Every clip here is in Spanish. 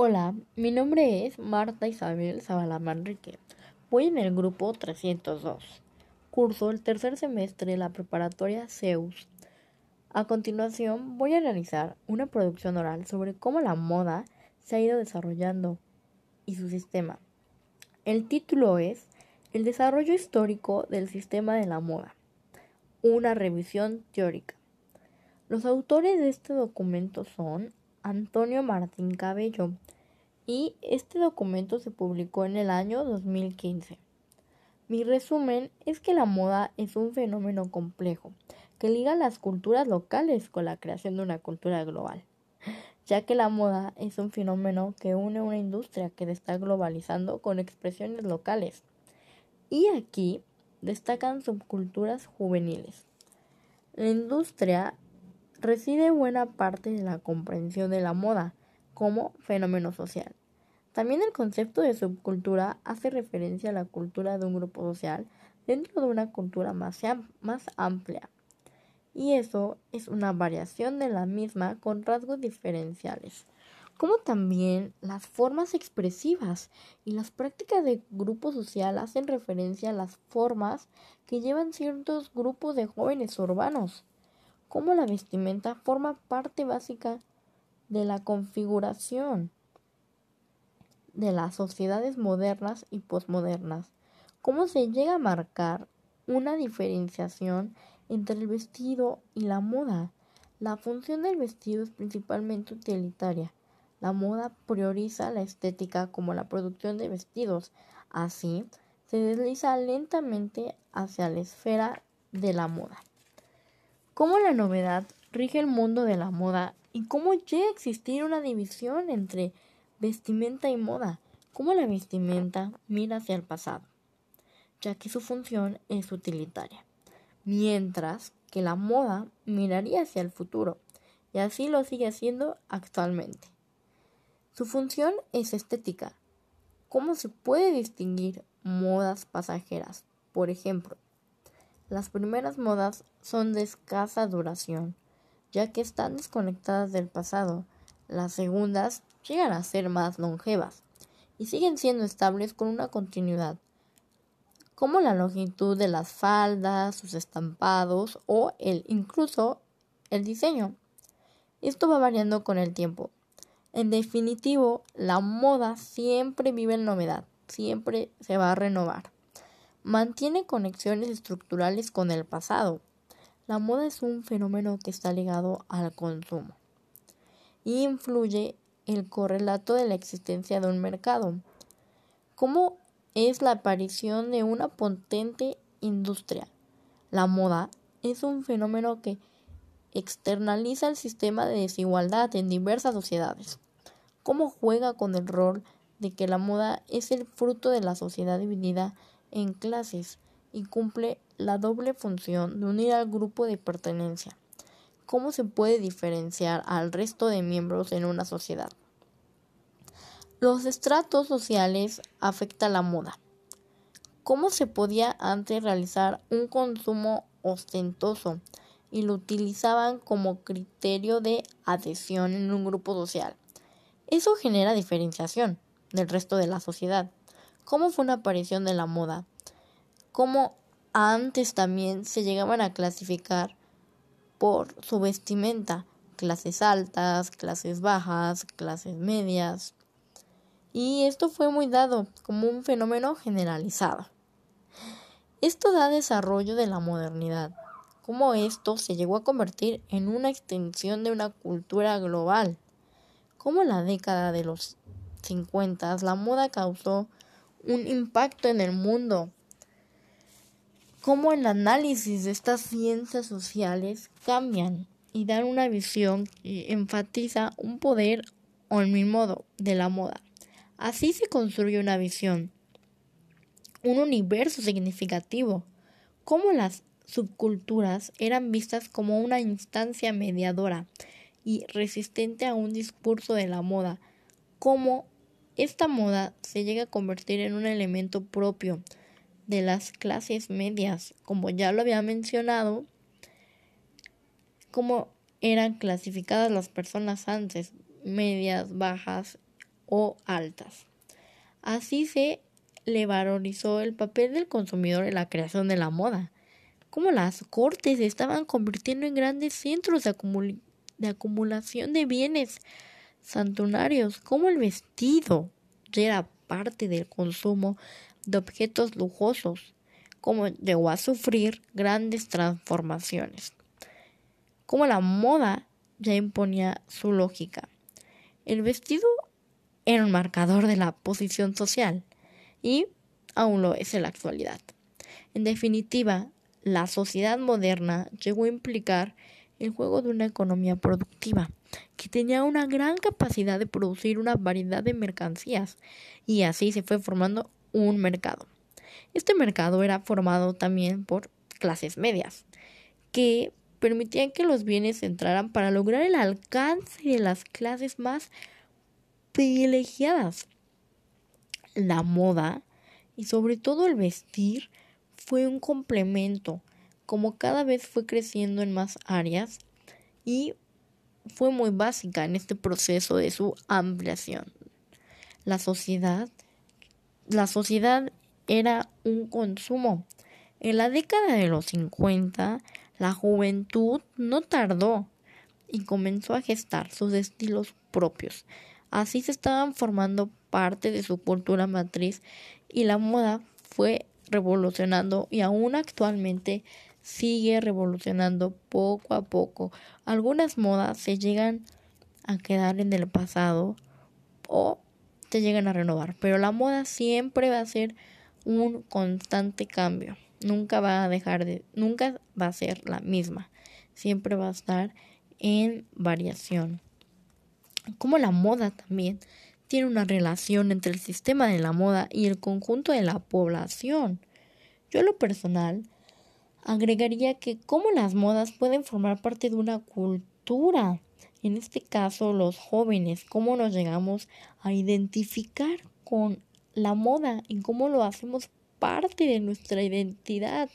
Hola, mi nombre es Marta Isabel Zavala Manrique. Voy en el grupo 302. Curso el tercer semestre de la preparatoria Zeus. A continuación voy a realizar una producción oral sobre cómo la moda se ha ido desarrollando y su sistema. El título es El desarrollo histórico del sistema de la moda. Una revisión teórica. Los autores de este documento son Antonio Martín Cabello y este documento se publicó en el año 2015. Mi resumen es que la moda es un fenómeno complejo que liga las culturas locales con la creación de una cultura global, ya que la moda es un fenómeno que une una industria que está globalizando con expresiones locales. Y aquí destacan subculturas juveniles. La industria reside buena parte de la comprensión de la moda como fenómeno social. También el concepto de subcultura hace referencia a la cultura de un grupo social dentro de una cultura más, más amplia. Y eso es una variación de la misma con rasgos diferenciales como también las formas expresivas y las prácticas de grupo social hacen referencia a las formas que llevan ciertos grupos de jóvenes urbanos, como la vestimenta forma parte básica de la configuración de las sociedades modernas y posmodernas, cómo se llega a marcar una diferenciación entre el vestido y la moda. La función del vestido es principalmente utilitaria. La moda prioriza la estética como la producción de vestidos. Así, se desliza lentamente hacia la esfera de la moda. ¿Cómo la novedad rige el mundo de la moda y cómo llega a existir una división entre vestimenta y moda? ¿Cómo la vestimenta mira hacia el pasado? ya que su función es utilitaria, mientras que la moda miraría hacia el futuro, y así lo sigue haciendo actualmente. Su función es estética. ¿Cómo se puede distinguir modas pasajeras? Por ejemplo, las primeras modas son de escasa duración, ya que están desconectadas del pasado. Las segundas llegan a ser más longevas y siguen siendo estables con una continuidad, como la longitud de las faldas, sus estampados o el incluso el diseño. Esto va variando con el tiempo, en definitivo, la moda siempre vive en novedad, siempre se va a renovar. Mantiene conexiones estructurales con el pasado. La moda es un fenómeno que está ligado al consumo y influye el correlato de la existencia de un mercado. ¿Cómo es la aparición de una potente industria? La moda es un fenómeno que externaliza el sistema de desigualdad en diversas sociedades cómo juega con el rol de que la moda es el fruto de la sociedad dividida en clases y cumple la doble función de unir al grupo de pertenencia. ¿Cómo se puede diferenciar al resto de miembros en una sociedad? Los estratos sociales afectan la moda. ¿Cómo se podía antes realizar un consumo ostentoso y lo utilizaban como criterio de adhesión en un grupo social? Eso genera diferenciación del resto de la sociedad. ¿Cómo fue una aparición de la moda? ¿Cómo antes también se llegaban a clasificar por su vestimenta? Clases altas, clases bajas, clases medias. Y esto fue muy dado como un fenómeno generalizado. Esto da desarrollo de la modernidad, cómo esto se llegó a convertir en una extensión de una cultura global como en la década de los 50 la moda causó un impacto en el mundo, cómo el análisis de estas ciencias sociales cambian y dan una visión que enfatiza un poder o el modo de la moda. Así se construye una visión, un universo significativo, cómo las subculturas eran vistas como una instancia mediadora y resistente a un discurso de la moda, cómo esta moda se llega a convertir en un elemento propio de las clases medias, como ya lo había mencionado, cómo eran clasificadas las personas antes, medias, bajas o altas. Así se le valorizó el papel del consumidor en la creación de la moda, como las cortes se estaban convirtiendo en grandes centros de, de acumulación de bienes santunarios, como el vestido ya era parte del consumo de objetos lujosos, como llegó a sufrir grandes transformaciones, como la moda ya imponía su lógica. El vestido era un marcador de la posición social y aún lo es en la actualidad. En definitiva, la sociedad moderna llegó a implicar el juego de una economía productiva que tenía una gran capacidad de producir una variedad de mercancías y así se fue formando un mercado. Este mercado era formado también por clases medias que permitían que los bienes entraran para lograr el alcance de las clases más privilegiadas. La moda y sobre todo el vestir fue un complemento, como cada vez fue creciendo en más áreas y fue muy básica en este proceso de su ampliación. La sociedad, la sociedad era un consumo. En la década de los 50, la juventud no tardó y comenzó a gestar sus estilos propios. Así se estaban formando parte de su cultura matriz y la moda fue revolucionando y aún actualmente sigue revolucionando poco a poco. Algunas modas se llegan a quedar en el pasado o se llegan a renovar, pero la moda siempre va a ser un constante cambio. Nunca va a dejar de, nunca va a ser la misma. Siempre va a estar en variación. Como la moda también tiene una relación entre el sistema de la moda y el conjunto de la población. Yo lo personal agregaría que cómo las modas pueden formar parte de una cultura. En este caso, los jóvenes, cómo nos llegamos a identificar con la moda y cómo lo hacemos parte de nuestra identidad.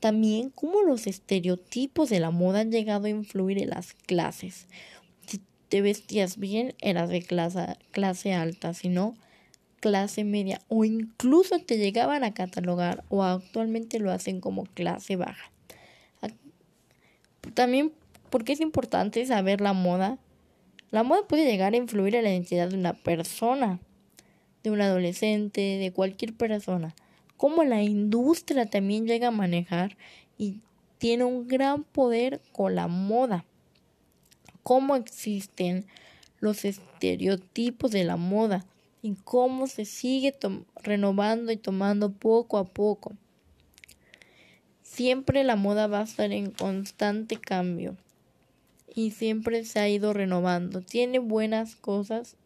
También cómo los estereotipos de la moda han llegado a influir en las clases te vestías bien, eras de clase, clase alta, si no, clase media o incluso te llegaban a catalogar o actualmente lo hacen como clase baja. También porque es importante saber la moda. La moda puede llegar a influir en la identidad de una persona, de un adolescente, de cualquier persona. Como la industria también llega a manejar y tiene un gran poder con la moda cómo existen los estereotipos de la moda y cómo se sigue renovando y tomando poco a poco. Siempre la moda va a estar en constante cambio y siempre se ha ido renovando. Tiene buenas cosas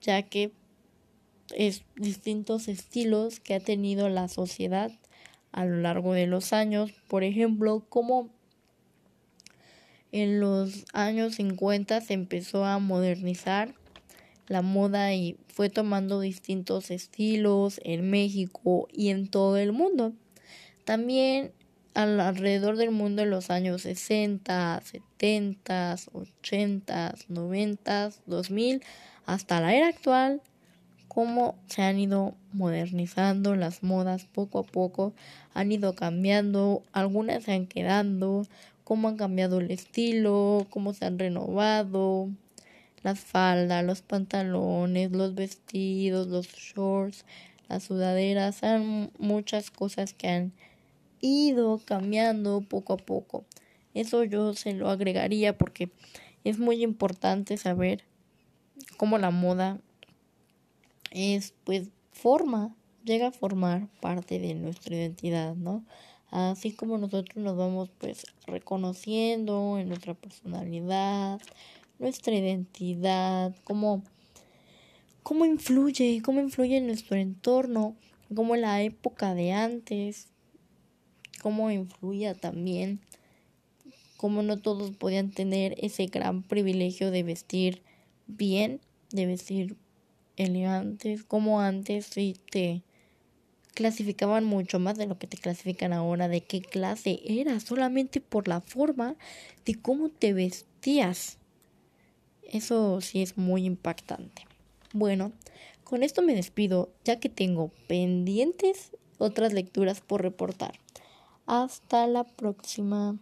ya que es distintos estilos que ha tenido la sociedad a lo largo de los años. Por ejemplo, cómo en los años 50 se empezó a modernizar la moda y fue tomando distintos estilos en México y en todo el mundo. También alrededor del mundo en los años 60, 70, 80, 90, 2000 hasta la era actual, cómo se han ido modernizando las modas poco a poco, han ido cambiando, algunas se han quedado, cómo han cambiado el estilo, cómo se han renovado, las faldas, los pantalones, los vestidos, los shorts, las sudaderas, muchas cosas que han ido cambiando poco a poco. Eso yo se lo agregaría porque es muy importante saber cómo la moda es pues forma, llega a formar parte de nuestra identidad, ¿no? así como nosotros nos vamos pues reconociendo en nuestra personalidad, nuestra identidad, cómo, cómo influye, cómo influye en nuestro entorno, cómo la época de antes, cómo influía también, cómo no todos podían tener ese gran privilegio de vestir bien, de vestir elegantes, como antes sí te clasificaban mucho más de lo que te clasifican ahora, de qué clase eras, solamente por la forma de cómo te vestías. Eso sí es muy impactante. Bueno, con esto me despido ya que tengo pendientes otras lecturas por reportar. Hasta la próxima.